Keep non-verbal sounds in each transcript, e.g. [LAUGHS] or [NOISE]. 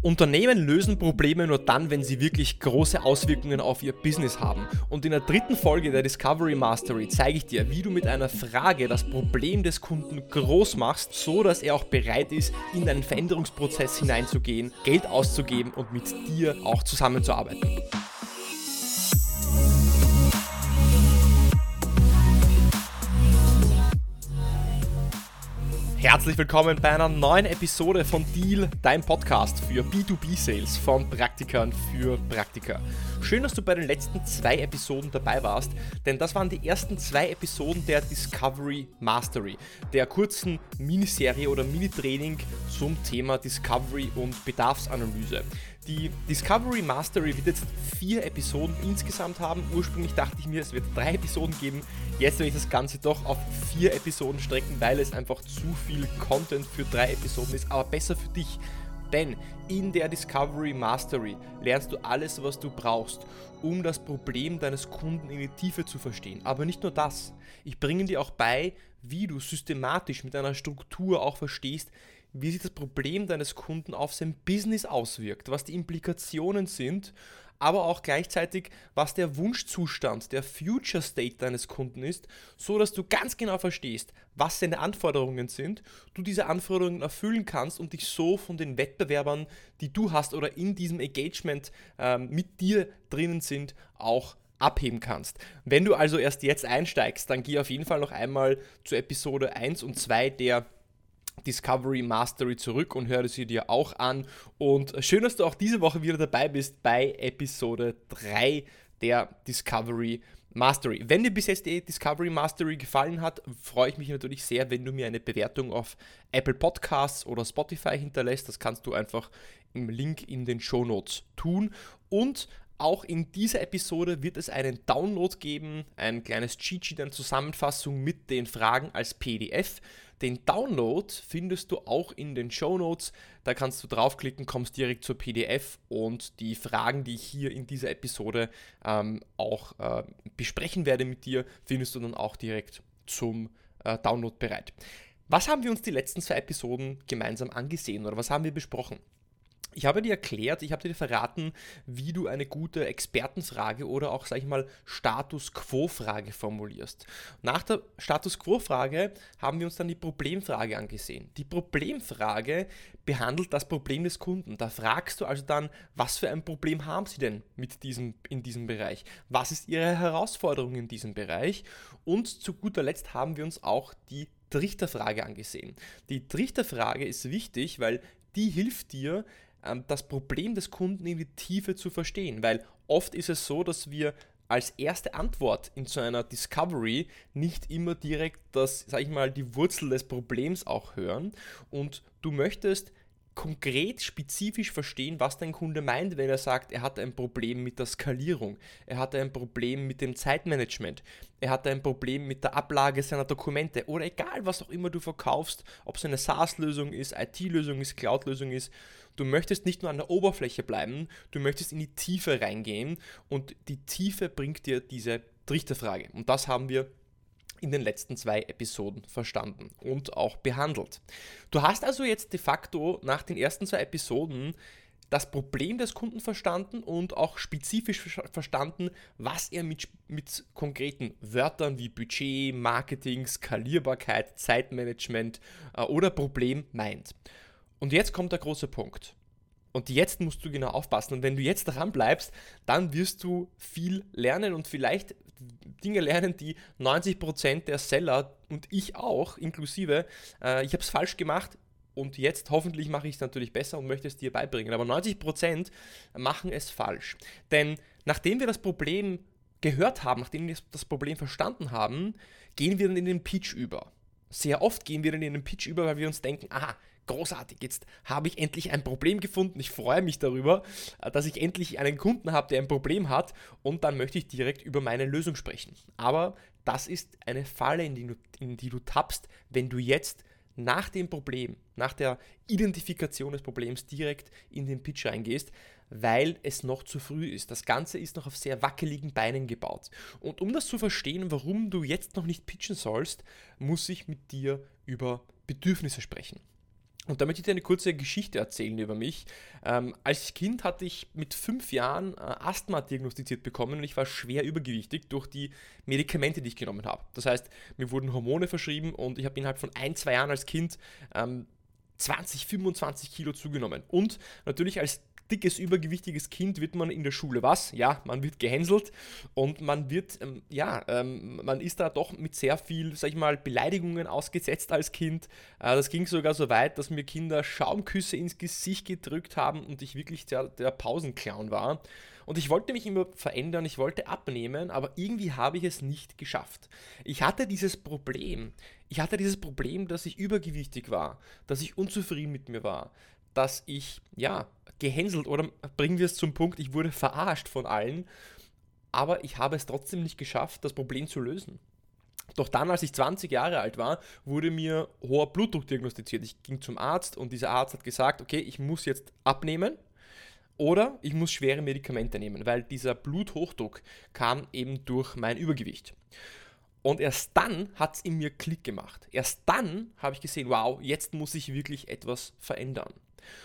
Unternehmen lösen Probleme nur dann, wenn sie wirklich große Auswirkungen auf ihr Business haben. Und in der dritten Folge der Discovery Mastery zeige ich dir, wie du mit einer Frage das Problem des Kunden groß machst, so dass er auch bereit ist, in einen Veränderungsprozess hineinzugehen, Geld auszugeben und mit dir auch zusammenzuarbeiten. Herzlich willkommen bei einer neuen Episode von Deal, dein Podcast für B2B-Sales von Praktikern für Praktiker. Schön, dass du bei den letzten zwei Episoden dabei warst, denn das waren die ersten zwei Episoden der Discovery Mastery, der kurzen Miniserie oder Mini-Training zum Thema Discovery und Bedarfsanalyse. Die Discovery Mastery wird jetzt vier Episoden insgesamt haben. Ursprünglich dachte ich mir, es wird drei Episoden geben. Jetzt werde ich das Ganze doch auf vier Episoden strecken, weil es einfach zu viel Content für drei Episoden ist. Aber besser für dich. Denn in der Discovery Mastery lernst du alles, was du brauchst, um das Problem deines Kunden in die Tiefe zu verstehen. Aber nicht nur das. Ich bringe dir auch bei, wie du systematisch mit einer Struktur auch verstehst, wie sich das Problem deines Kunden auf sein Business auswirkt, was die Implikationen sind, aber auch gleichzeitig, was der Wunschzustand, der Future State deines Kunden ist, so dass du ganz genau verstehst, was seine Anforderungen sind, du diese Anforderungen erfüllen kannst und dich so von den Wettbewerbern, die du hast oder in diesem Engagement ähm, mit dir drinnen sind, auch abheben kannst. Wenn du also erst jetzt einsteigst, dann geh auf jeden Fall noch einmal zu Episode 1 und 2 der Discovery Mastery zurück und höre sie dir auch an. Und schön, dass du auch diese Woche wieder dabei bist bei Episode 3 der Discovery Mastery. Wenn dir bis jetzt die Discovery Mastery gefallen hat, freue ich mich natürlich sehr, wenn du mir eine Bewertung auf Apple Podcasts oder Spotify hinterlässt. Das kannst du einfach im Link in den Show Notes tun. Und auch in dieser Episode wird es einen Download geben, ein kleines Cheat Sheet, eine Zusammenfassung mit den Fragen als PDF. Den Download findest du auch in den Show Notes. Da kannst du draufklicken, kommst direkt zur PDF und die Fragen, die ich hier in dieser Episode ähm, auch äh, besprechen werde mit dir, findest du dann auch direkt zum äh, Download bereit. Was haben wir uns die letzten zwei Episoden gemeinsam angesehen oder was haben wir besprochen? Ich habe dir erklärt, ich habe dir verraten, wie du eine gute Expertenfrage oder auch, sag ich mal, Status Quo-Frage formulierst. Nach der Status Quo-Frage haben wir uns dann die Problemfrage angesehen. Die Problemfrage behandelt das Problem des Kunden. Da fragst du also dann, was für ein Problem haben sie denn mit diesem, in diesem Bereich? Was ist ihre Herausforderung in diesem Bereich? Und zu guter Letzt haben wir uns auch die Trichterfrage angesehen. Die Trichterfrage ist wichtig, weil die hilft dir, das Problem des Kunden in die Tiefe zu verstehen, weil oft ist es so, dass wir als erste Antwort in so einer Discovery nicht immer direkt das, sag ich mal, die Wurzel des Problems auch hören. Und du möchtest konkret, spezifisch verstehen, was dein Kunde meint, wenn er sagt, er hat ein Problem mit der Skalierung, er hat ein Problem mit dem Zeitmanagement, er hat ein Problem mit der Ablage seiner Dokumente. Oder egal, was auch immer du verkaufst, ob es eine SaaS-Lösung ist, IT-Lösung ist, Cloud-Lösung ist, du möchtest nicht nur an der Oberfläche bleiben, du möchtest in die Tiefe reingehen und die Tiefe bringt dir diese Trichterfrage. Und das haben wir in den letzten zwei Episoden verstanden und auch behandelt. Du hast also jetzt de facto nach den ersten zwei Episoden das Problem des Kunden verstanden und auch spezifisch verstanden, was er mit, mit konkreten Wörtern wie Budget, Marketing, Skalierbarkeit, Zeitmanagement äh, oder Problem meint. Und jetzt kommt der große Punkt. Und jetzt musst du genau aufpassen. Und wenn du jetzt daran bleibst, dann wirst du viel lernen und vielleicht Dinge lernen, die 90% der Seller und ich auch inklusive, äh, ich habe es falsch gemacht und jetzt hoffentlich mache ich es natürlich besser und möchte es dir beibringen. Aber 90% machen es falsch. Denn nachdem wir das Problem gehört haben, nachdem wir das Problem verstanden haben, gehen wir dann in den Pitch über. Sehr oft gehen wir dann in den Pitch über, weil wir uns denken, aha, großartig, jetzt habe ich endlich ein Problem gefunden. Ich freue mich darüber, äh, dass ich endlich einen Kunden habe, der ein Problem hat und dann möchte ich direkt über meine Lösung sprechen. Aber das ist eine Falle, in die du, in die du tappst, wenn du jetzt nach dem Problem, nach der Identifikation des Problems direkt in den Pitch reingehst, weil es noch zu früh ist. Das Ganze ist noch auf sehr wackeligen Beinen gebaut. Und um das zu verstehen, warum du jetzt noch nicht pitchen sollst, muss ich mit dir über Bedürfnisse sprechen. Und da möchte ich dir eine kurze Geschichte erzählen über mich. Ähm, als Kind hatte ich mit fünf Jahren äh, Asthma diagnostiziert bekommen und ich war schwer übergewichtig durch die Medikamente, die ich genommen habe. Das heißt, mir wurden Hormone verschrieben und ich habe innerhalb von ein, zwei Jahren als Kind ähm, 20, 25 Kilo zugenommen. Und natürlich als dickes, übergewichtiges Kind wird man in der Schule was? Ja, man wird gehänselt und man wird, ähm, ja, ähm, man ist da doch mit sehr viel, sag ich mal, Beleidigungen ausgesetzt als Kind. Äh, das ging sogar so weit, dass mir Kinder Schaumküsse ins Gesicht gedrückt haben und ich wirklich der, der Pausenclown war. Und ich wollte mich immer verändern, ich wollte abnehmen, aber irgendwie habe ich es nicht geschafft. Ich hatte dieses Problem. Ich hatte dieses Problem, dass ich übergewichtig war, dass ich unzufrieden mit mir war, dass ich, ja, gehänselt oder bringen wir es zum Punkt, ich wurde verarscht von allen, aber ich habe es trotzdem nicht geschafft, das Problem zu lösen. Doch dann, als ich 20 Jahre alt war, wurde mir hoher Blutdruck diagnostiziert. Ich ging zum Arzt und dieser Arzt hat gesagt, okay, ich muss jetzt abnehmen oder ich muss schwere Medikamente nehmen, weil dieser Bluthochdruck kam eben durch mein Übergewicht. Und erst dann hat es in mir Klick gemacht. Erst dann habe ich gesehen, wow, jetzt muss ich wirklich etwas verändern.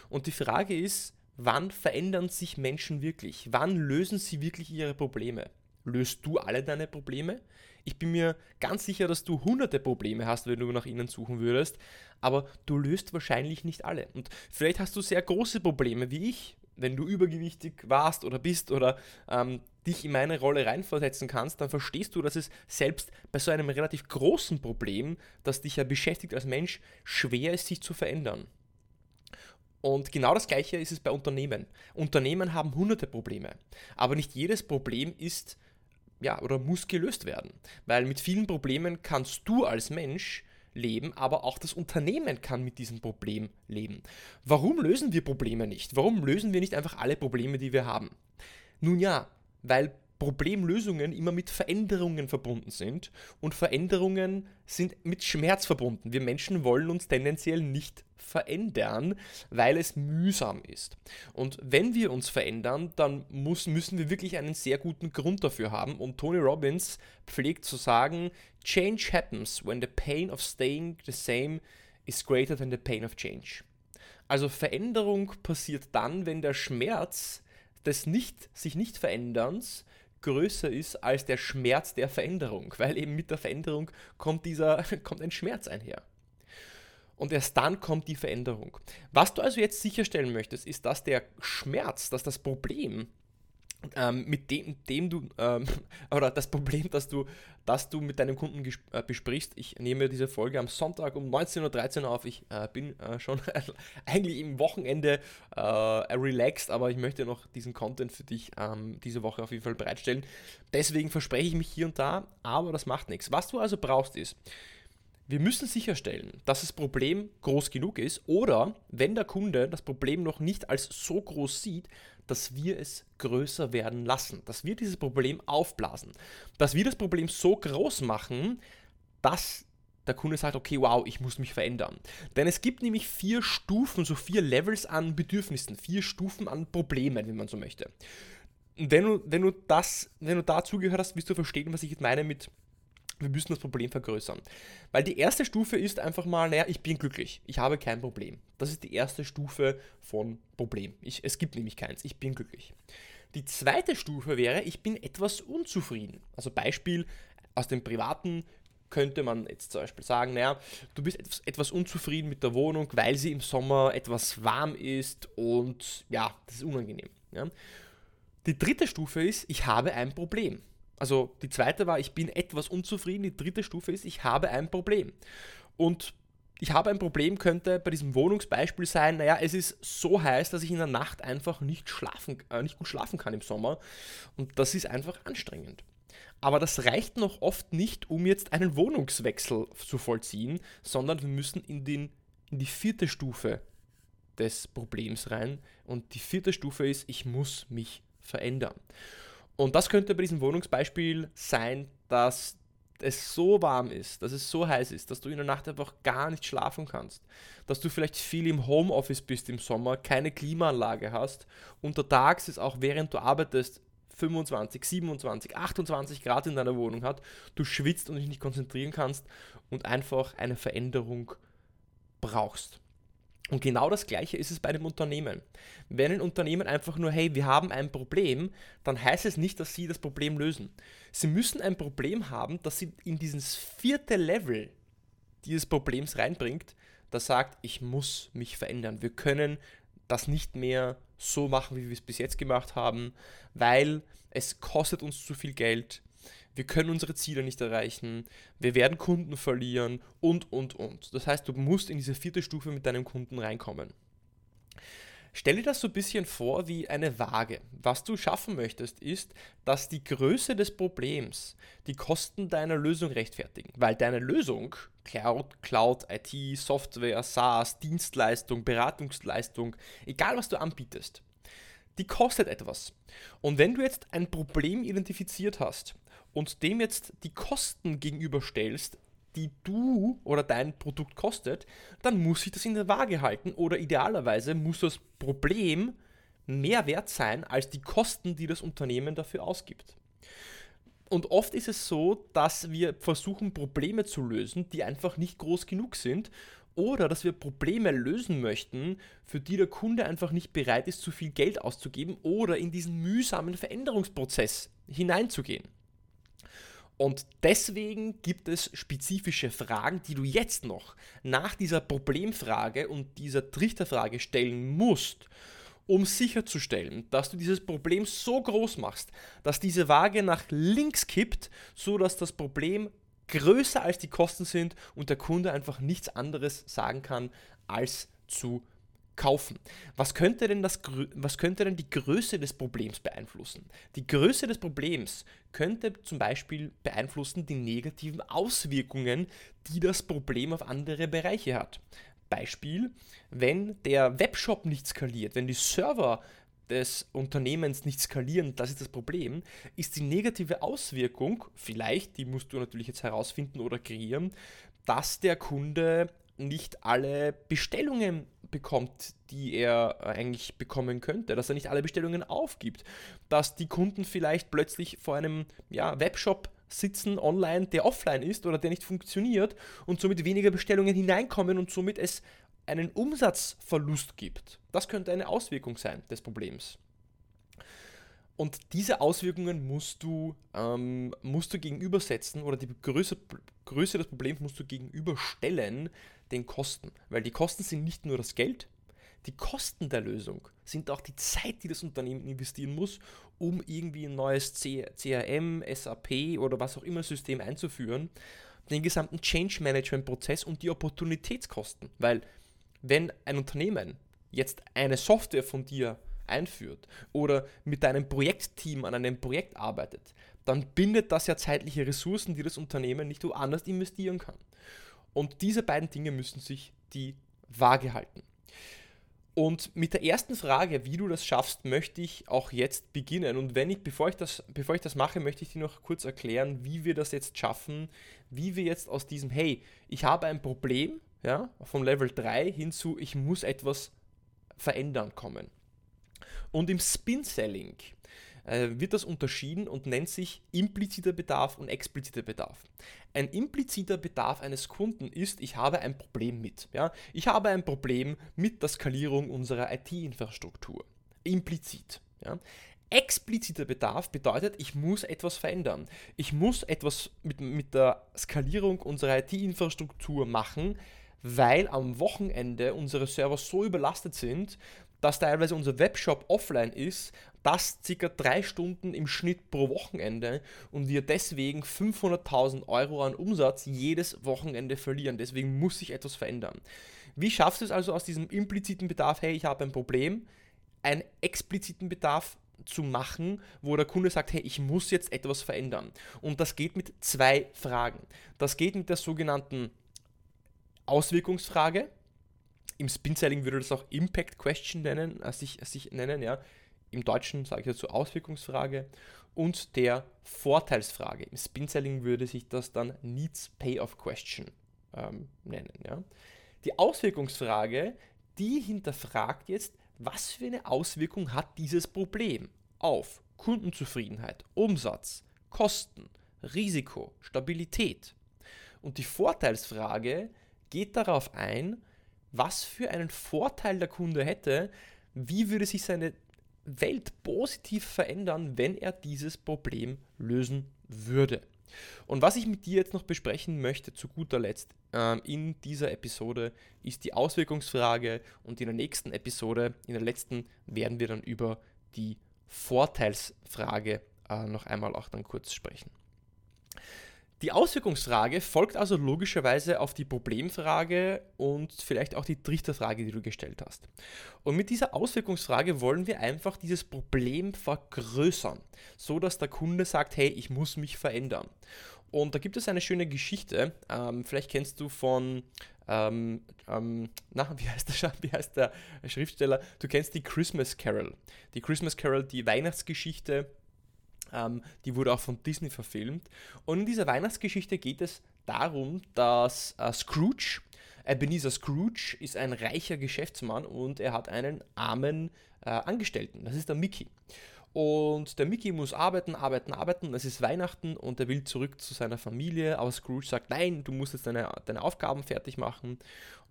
Und die Frage ist, wann verändern sich Menschen wirklich? Wann lösen sie wirklich ihre Probleme? Löst du alle deine Probleme? Ich bin mir ganz sicher, dass du hunderte Probleme hast, wenn du nach ihnen suchen würdest, aber du löst wahrscheinlich nicht alle. Und vielleicht hast du sehr große Probleme wie ich, wenn du übergewichtig warst oder bist oder ähm, dich in meine Rolle reinversetzen kannst, dann verstehst du, dass es selbst bei so einem relativ großen Problem, das dich ja beschäftigt als Mensch, schwer ist, sich zu verändern. Und genau das Gleiche ist es bei Unternehmen. Unternehmen haben hunderte Probleme, aber nicht jedes Problem ist ja oder muss gelöst werden, weil mit vielen Problemen kannst du als Mensch leben, aber auch das Unternehmen kann mit diesem Problem leben. Warum lösen wir Probleme nicht? Warum lösen wir nicht einfach alle Probleme, die wir haben? Nun ja, weil Problemlösungen immer mit Veränderungen verbunden sind und Veränderungen sind mit Schmerz verbunden. Wir Menschen wollen uns tendenziell nicht verändern, weil es mühsam ist. Und wenn wir uns verändern, dann muss, müssen wir wirklich einen sehr guten Grund dafür haben. Und Tony Robbins pflegt zu sagen, Change happens when the pain of staying the same is greater than the pain of change. Also Veränderung passiert dann, wenn der Schmerz des nicht, sich nicht Veränderns größer ist als der Schmerz der Veränderung, weil eben mit der Veränderung kommt, dieser, [LAUGHS] kommt ein Schmerz einher. Und erst dann kommt die Veränderung. Was du also jetzt sicherstellen möchtest, ist, dass der Schmerz, dass das Problem, ähm, mit dem, dem du, ähm, [LAUGHS] oder das Problem, das du, das du mit deinem Kunden äh, besprichst. Ich nehme diese Folge am Sonntag um 19.13 Uhr auf. Ich äh, bin äh, schon [LAUGHS] eigentlich im Wochenende äh, relaxed, aber ich möchte noch diesen Content für dich ähm, diese Woche auf jeden Fall bereitstellen. Deswegen verspreche ich mich hier und da, aber das macht nichts. Was du also brauchst ist, wir müssen sicherstellen, dass das Problem groß genug ist oder wenn der Kunde das Problem noch nicht als so groß sieht, dass wir es größer werden lassen, dass wir dieses Problem aufblasen, dass wir das Problem so groß machen, dass der Kunde sagt, okay, wow, ich muss mich verändern. Denn es gibt nämlich vier Stufen, so vier Levels an Bedürfnissen, vier Stufen an Problemen, wenn man so möchte. wenn du, wenn du das, wenn du dazu gehört hast, wirst du verstehen, was ich meine mit wir müssen das Problem vergrößern. Weil die erste Stufe ist einfach mal, naja, ich bin glücklich, ich habe kein Problem. Das ist die erste Stufe von Problem. Ich, es gibt nämlich keins, ich bin glücklich. Die zweite Stufe wäre, ich bin etwas unzufrieden. Also Beispiel aus dem Privaten könnte man jetzt zum Beispiel sagen, naja, du bist etwas, unzufrieden mit der Wohnung, weil sie im Sommer etwas warm ist und ja, das ist unangenehm. Ja. Die dritte Stufe ist, ich habe ein Problem. Also die zweite war, ich bin etwas unzufrieden. Die dritte Stufe ist, ich habe ein Problem. Und ich habe ein Problem könnte bei diesem Wohnungsbeispiel sein, naja, es ist so heiß, dass ich in der Nacht einfach nicht, schlafen, äh, nicht gut schlafen kann im Sommer. Und das ist einfach anstrengend. Aber das reicht noch oft nicht, um jetzt einen Wohnungswechsel zu vollziehen, sondern wir müssen in, den, in die vierte Stufe des Problems rein. Und die vierte Stufe ist, ich muss mich verändern. Und das könnte bei diesem Wohnungsbeispiel sein, dass es so warm ist, dass es so heiß ist, dass du in der Nacht einfach gar nicht schlafen kannst, dass du vielleicht viel im Homeoffice bist im Sommer, keine Klimaanlage hast, untertags ist auch während du arbeitest 25, 27, 28 Grad in deiner Wohnung hat, du schwitzt und dich nicht konzentrieren kannst und einfach eine Veränderung brauchst. Und genau das Gleiche ist es bei einem Unternehmen. Wenn ein Unternehmen einfach nur, hey, wir haben ein Problem, dann heißt es nicht, dass sie das Problem lösen. Sie müssen ein Problem haben, das sie in dieses vierte Level dieses Problems reinbringt, das sagt, ich muss mich verändern. Wir können das nicht mehr so machen, wie wir es bis jetzt gemacht haben, weil es kostet uns zu viel Geld, wir können unsere Ziele nicht erreichen, wir werden Kunden verlieren und, und, und. Das heißt, du musst in diese vierte Stufe mit deinem Kunden reinkommen. Stell dir das so ein bisschen vor wie eine Waage. Was du schaffen möchtest, ist, dass die Größe des Problems die Kosten deiner Lösung rechtfertigen. Weil deine Lösung, Cloud, Cloud, IT, Software, SaaS, Dienstleistung, Beratungsleistung, egal was du anbietest, die kostet etwas. Und wenn du jetzt ein Problem identifiziert hast und dem jetzt die Kosten gegenüberstellst, die du oder dein Produkt kostet, dann muss sich das in der Waage halten oder idealerweise muss das Problem mehr wert sein als die Kosten, die das Unternehmen dafür ausgibt. Und oft ist es so, dass wir versuchen, Probleme zu lösen, die einfach nicht groß genug sind oder dass wir Probleme lösen möchten, für die der Kunde einfach nicht bereit ist, zu viel Geld auszugeben oder in diesen mühsamen Veränderungsprozess hineinzugehen. Und deswegen gibt es spezifische Fragen, die du jetzt noch nach dieser Problemfrage und dieser Trichterfrage stellen musst, um sicherzustellen, dass du dieses Problem so groß machst, dass diese Waage nach links kippt, so dass das Problem größer als die Kosten sind und der Kunde einfach nichts anderes sagen kann als zu kaufen. Was könnte, denn das, was könnte denn die Größe des Problems beeinflussen? Die Größe des Problems könnte zum Beispiel beeinflussen die negativen Auswirkungen, die das Problem auf andere Bereiche hat. Beispiel, wenn der Webshop nicht skaliert, wenn die Server des Unternehmens nicht skalieren, das ist das Problem, ist die negative Auswirkung, vielleicht, die musst du natürlich jetzt herausfinden oder kreieren, dass der Kunde nicht alle Bestellungen bekommt, die er äh, eigentlich bekommen könnte, dass er nicht alle Bestellungen aufgibt, dass die Kunden vielleicht plötzlich vor einem ja, Webshop sitzen online, der offline ist oder der nicht funktioniert und somit weniger Bestellungen hineinkommen und somit es einen Umsatzverlust gibt. Das könnte eine Auswirkung sein des Problems. Und diese Auswirkungen musst du, ähm, musst du gegenübersetzen oder die Größe, Größe des Problems musst du gegenüberstellen den Kosten. Weil die Kosten sind nicht nur das Geld, die Kosten der Lösung sind auch die Zeit, die das Unternehmen investieren muss, um irgendwie ein neues CRM, SAP oder was auch immer System einzuführen, den gesamten Change Management Prozess und die Opportunitätskosten. Weil wenn ein Unternehmen jetzt eine Software von dir einführt oder mit deinem Projektteam an einem Projekt arbeitet, dann bindet das ja zeitliche Ressourcen, die das Unternehmen nicht woanders investieren kann. Und diese beiden Dinge müssen sich die Waage halten. Und mit der ersten Frage, wie du das schaffst, möchte ich auch jetzt beginnen. Und wenn ich, bevor ich das, bevor ich das mache, möchte ich dir noch kurz erklären, wie wir das jetzt schaffen, wie wir jetzt aus diesem, hey, ich habe ein Problem, ja, vom Level 3 hinzu, ich muss etwas verändern kommen. Und im Spin-Selling äh, wird das unterschieden und nennt sich impliziter Bedarf und expliziter Bedarf. Ein impliziter Bedarf eines Kunden ist, ich habe ein Problem mit. Ja? Ich habe ein Problem mit der Skalierung unserer IT-Infrastruktur. Implizit. Ja? Expliziter Bedarf bedeutet, ich muss etwas verändern. Ich muss etwas mit, mit der Skalierung unserer IT-Infrastruktur machen, weil am Wochenende unsere Server so überlastet sind, dass teilweise unser Webshop offline ist, das ca. drei Stunden im Schnitt pro Wochenende und wir deswegen 500.000 Euro an Umsatz jedes Wochenende verlieren. Deswegen muss sich etwas verändern. Wie schaffst du es also aus diesem impliziten Bedarf, hey, ich habe ein Problem, einen expliziten Bedarf zu machen, wo der Kunde sagt, hey, ich muss jetzt etwas verändern. Und das geht mit zwei Fragen. Das geht mit der sogenannten Auswirkungsfrage, im Spin-Selling würde das auch Impact Question nennen, als ich, als ich nennen, ja. Im Deutschen sage ich dazu Auswirkungsfrage und der Vorteilsfrage. Im Spin-Selling würde sich das dann Needs Payoff Question ähm, nennen, ja. Die Auswirkungsfrage, die hinterfragt jetzt, was für eine Auswirkung hat dieses Problem auf Kundenzufriedenheit, Umsatz, Kosten, Risiko, Stabilität. Und die Vorteilsfrage geht darauf ein, was für einen Vorteil der Kunde hätte, wie würde sich seine Welt positiv verändern, wenn er dieses Problem lösen würde. Und was ich mit dir jetzt noch besprechen möchte, zu guter Letzt ähm, in dieser Episode, ist die Auswirkungsfrage und in der nächsten Episode, in der letzten, werden wir dann über die Vorteilsfrage äh, noch einmal auch dann kurz sprechen. Die Auswirkungsfrage folgt also logischerweise auf die Problemfrage und vielleicht auch die Trichterfrage, die du gestellt hast. Und mit dieser Auswirkungsfrage wollen wir einfach dieses Problem vergrößern, so dass der Kunde sagt, hey, ich muss mich verändern. Und da gibt es eine schöne Geschichte, ähm, vielleicht kennst du von, ähm, ähm, na, wie heißt, der, [LAUGHS] wie heißt der Schriftsteller? Du kennst die Christmas Carol. Die Christmas Carol, die Weihnachtsgeschichte ähm, die wurde auch von Disney verfilmt. Und in dieser Weihnachtsgeschichte geht es darum, dass äh, Scrooge, Ebenezer Scrooge, ist ein reicher Geschäftsmann und er hat einen armen äh, Angestellten. Das ist der Mickey. Und der Mickey muss arbeiten, arbeiten, arbeiten. Es ist Weihnachten und er will zurück zu seiner Familie. Aber Scrooge sagt, nein, du musst jetzt deine, deine Aufgaben fertig machen.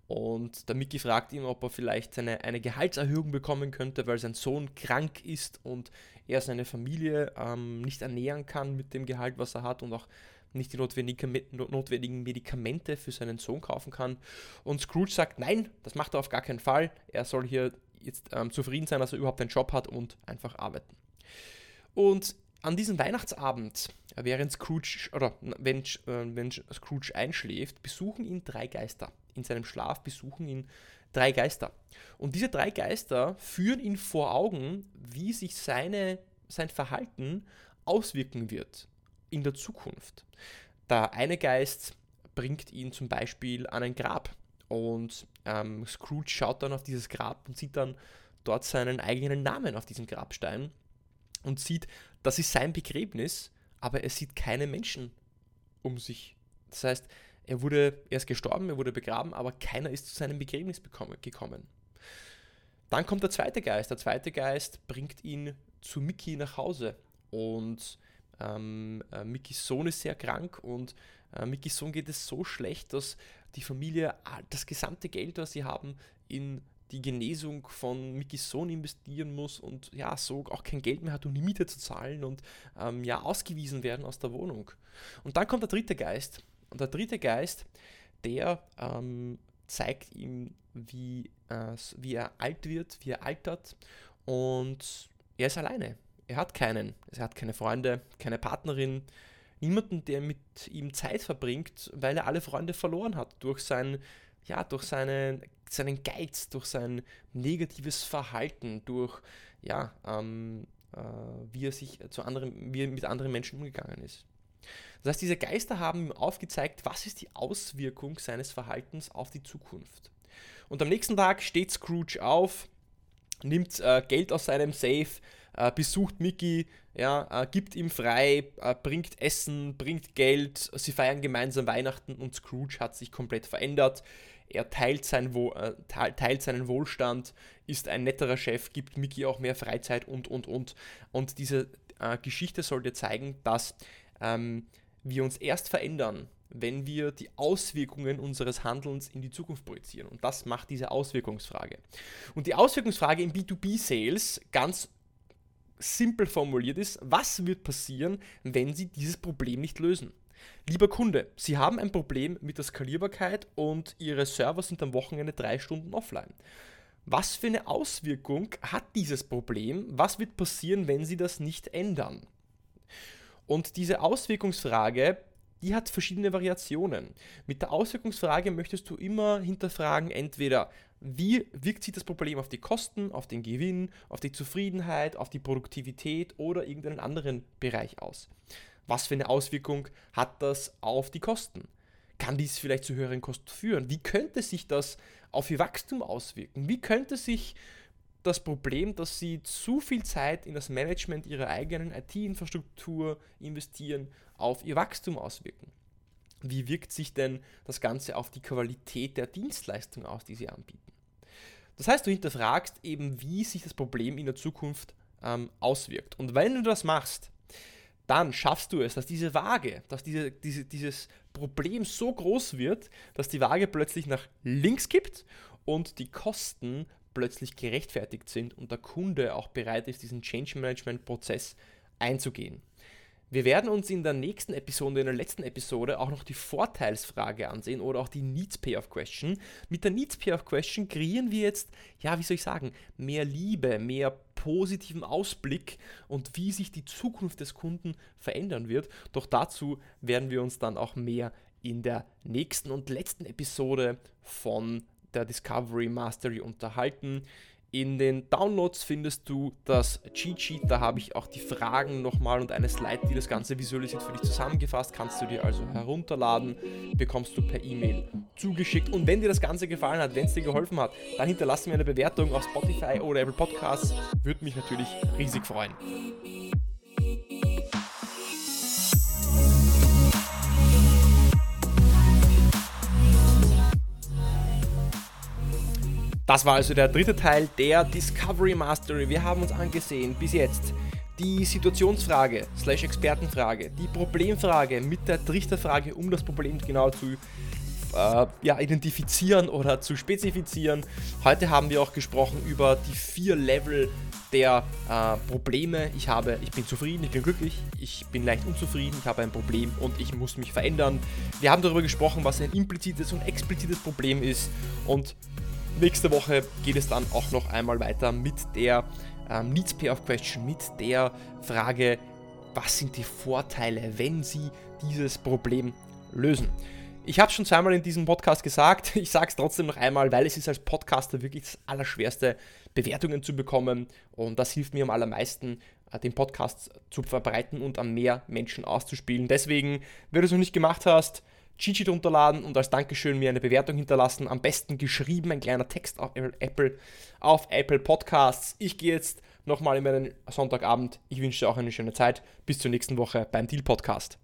Und der Mickey fragt ihn, ob er vielleicht eine, eine Gehaltserhöhung bekommen könnte, weil sein Sohn krank ist und er seine Familie ähm, nicht ernähren kann mit dem Gehalt, was er hat und auch nicht die notwendigen Medikamente für seinen Sohn kaufen kann. Und Scrooge sagt, nein, das macht er auf gar keinen Fall. Er soll hier jetzt ähm, zufrieden sein, dass er überhaupt einen Job hat und einfach arbeiten. Und an diesem Weihnachtsabend, während Scrooge, oder wenn, äh, wenn Scrooge einschläft, besuchen ihn drei Geister in seinem Schlaf besuchen ihn drei Geister. Und diese drei Geister führen ihn vor Augen, wie sich seine, sein Verhalten auswirken wird in der Zukunft. Der eine Geist bringt ihn zum Beispiel an ein Grab und ähm, Scrooge schaut dann auf dieses Grab und sieht dann dort seinen eigenen Namen auf diesem Grabstein und sieht, das ist sein Begräbnis, aber er sieht keine Menschen um sich. Das heißt, er wurde, er ist gestorben, er wurde begraben, aber keiner ist zu seinem Begräbnis gekommen. Dann kommt der zweite Geist. Der zweite Geist bringt ihn zu Mickey nach Hause und ähm, äh, Mickys Sohn ist sehr krank und äh, Mickys Sohn geht es so schlecht, dass die Familie das gesamte Geld, was sie haben, in die Genesung von Mickys Sohn investieren muss und ja, so auch kein Geld mehr hat, um die Miete zu zahlen und ähm, ja, ausgewiesen werden aus der Wohnung. Und dann kommt der dritte Geist und der dritte Geist, der ähm, zeigt ihm, wie, äh, wie er alt wird, wie er altert und er ist alleine. Er hat keinen. Er hat keine Freunde, keine Partnerin, niemanden, der mit ihm Zeit verbringt, weil er alle Freunde verloren hat durch sein, ja, durch seinen, seinen Geiz, durch sein negatives Verhalten, durch ja, ähm, äh, wie er sich zu anderen, wie er mit anderen Menschen umgegangen ist. Das heißt, diese Geister haben ihm aufgezeigt, was ist die Auswirkung seines Verhaltens auf die Zukunft. Und am nächsten Tag steht Scrooge auf, nimmt äh, Geld aus seinem Safe, äh, besucht Mickey, ja, äh, gibt ihm frei, äh, bringt Essen, bringt Geld, sie feiern gemeinsam Weihnachten und Scrooge hat sich komplett verändert. Er teilt, sein Wo äh, teilt seinen Wohlstand, ist ein netterer Chef, gibt Mickey auch mehr Freizeit und, und, und. Und diese äh, Geschichte soll dir zeigen, dass ähm, wir uns erst verändern, wenn wir die Auswirkungen unseres Handelns in die Zukunft projizieren. Und das macht diese Auswirkungsfrage. Und die Auswirkungsfrage im B2B-Sales ganz simpel formuliert ist, was wird passieren, wenn Sie dieses Problem nicht lösen? Lieber Kunde, Sie haben ein Problem mit der Skalierbarkeit und Ihre Server sind am Wochenende drei Stunden offline. Was für eine Auswirkung hat dieses Problem? Was wird passieren, wenn Sie das nicht ändern? Und diese Auswirkungsfrage, die hat verschiedene Variationen. Mit der Auswirkungsfrage möchtest du immer hinterfragen, entweder wie wirkt sich das Problem auf die Kosten, auf den Gewinn, auf die Zufriedenheit, auf die Produktivität oder irgendeinen anderen Bereich aus. Was für eine Auswirkung hat das auf die Kosten? Kann dies vielleicht zu höheren Kosten führen? Wie könnte sich das auf ihr Wachstum auswirken? Wie könnte sich das Problem, dass sie zu viel Zeit in das Management ihrer eigenen IT-Infrastruktur investieren, auf ihr Wachstum auswirken. Wie wirkt sich denn das Ganze auf die Qualität der Dienstleistung aus, die sie anbieten? Das heißt, du hinterfragst eben, wie sich das Problem in der Zukunft ähm, auswirkt. Und wenn du das machst, dann schaffst du es, dass diese Waage, dass diese, diese, dieses Problem so groß wird, dass die Waage plötzlich nach links kippt und die Kosten plötzlich gerechtfertigt sind und der Kunde auch bereit ist, diesen Change Management Prozess einzugehen. Wir werden uns in der nächsten Episode, in der letzten Episode, auch noch die Vorteilsfrage ansehen oder auch die Needs Payoff Question. Mit der Needs Payoff Question kreieren wir jetzt, ja, wie soll ich sagen, mehr Liebe, mehr positiven Ausblick und wie sich die Zukunft des Kunden verändern wird. Doch dazu werden wir uns dann auch mehr in der nächsten und letzten Episode von der Discovery Mastery unterhalten. In den Downloads findest du das Cheat Sheet, da habe ich auch die Fragen nochmal und eine Slide, die das Ganze visualisiert für dich zusammengefasst. Kannst du dir also herunterladen, bekommst du per E-Mail zugeschickt. Und wenn dir das Ganze gefallen hat, wenn es dir geholfen hat, dann hinterlass mir eine Bewertung auf Spotify oder Apple Podcasts. Würde mich natürlich riesig freuen. Das war also der dritte Teil der Discovery Mastery. Wir haben uns angesehen bis jetzt die Situationsfrage slash Expertenfrage, die Problemfrage mit der Trichterfrage, um das Problem genau zu äh, ja, identifizieren oder zu spezifizieren. Heute haben wir auch gesprochen über die vier Level der äh, Probleme. Ich habe, ich bin zufrieden, ich bin glücklich, ich bin leicht unzufrieden, ich habe ein Problem und ich muss mich verändern. Wir haben darüber gesprochen, was ein implizites und explizites Problem ist und Nächste Woche geht es dann auch noch einmal weiter mit der ähm, Needs Payoff Question, mit der Frage, was sind die Vorteile, wenn Sie dieses Problem lösen. Ich habe es schon zweimal in diesem Podcast gesagt, [LAUGHS] ich sage es trotzdem noch einmal, weil es ist als Podcaster wirklich das Allerschwerste, Bewertungen zu bekommen und das hilft mir am allermeisten, äh, den Podcast zu verbreiten und an mehr Menschen auszuspielen. Deswegen, wenn du es noch nicht gemacht hast, Cheat runterladen und als Dankeschön mir eine Bewertung hinterlassen. Am besten geschrieben, ein kleiner Text auf Apple, auf Apple Podcasts. Ich gehe jetzt nochmal in meinen Sonntagabend. Ich wünsche dir auch eine schöne Zeit. Bis zur nächsten Woche beim Deal Podcast.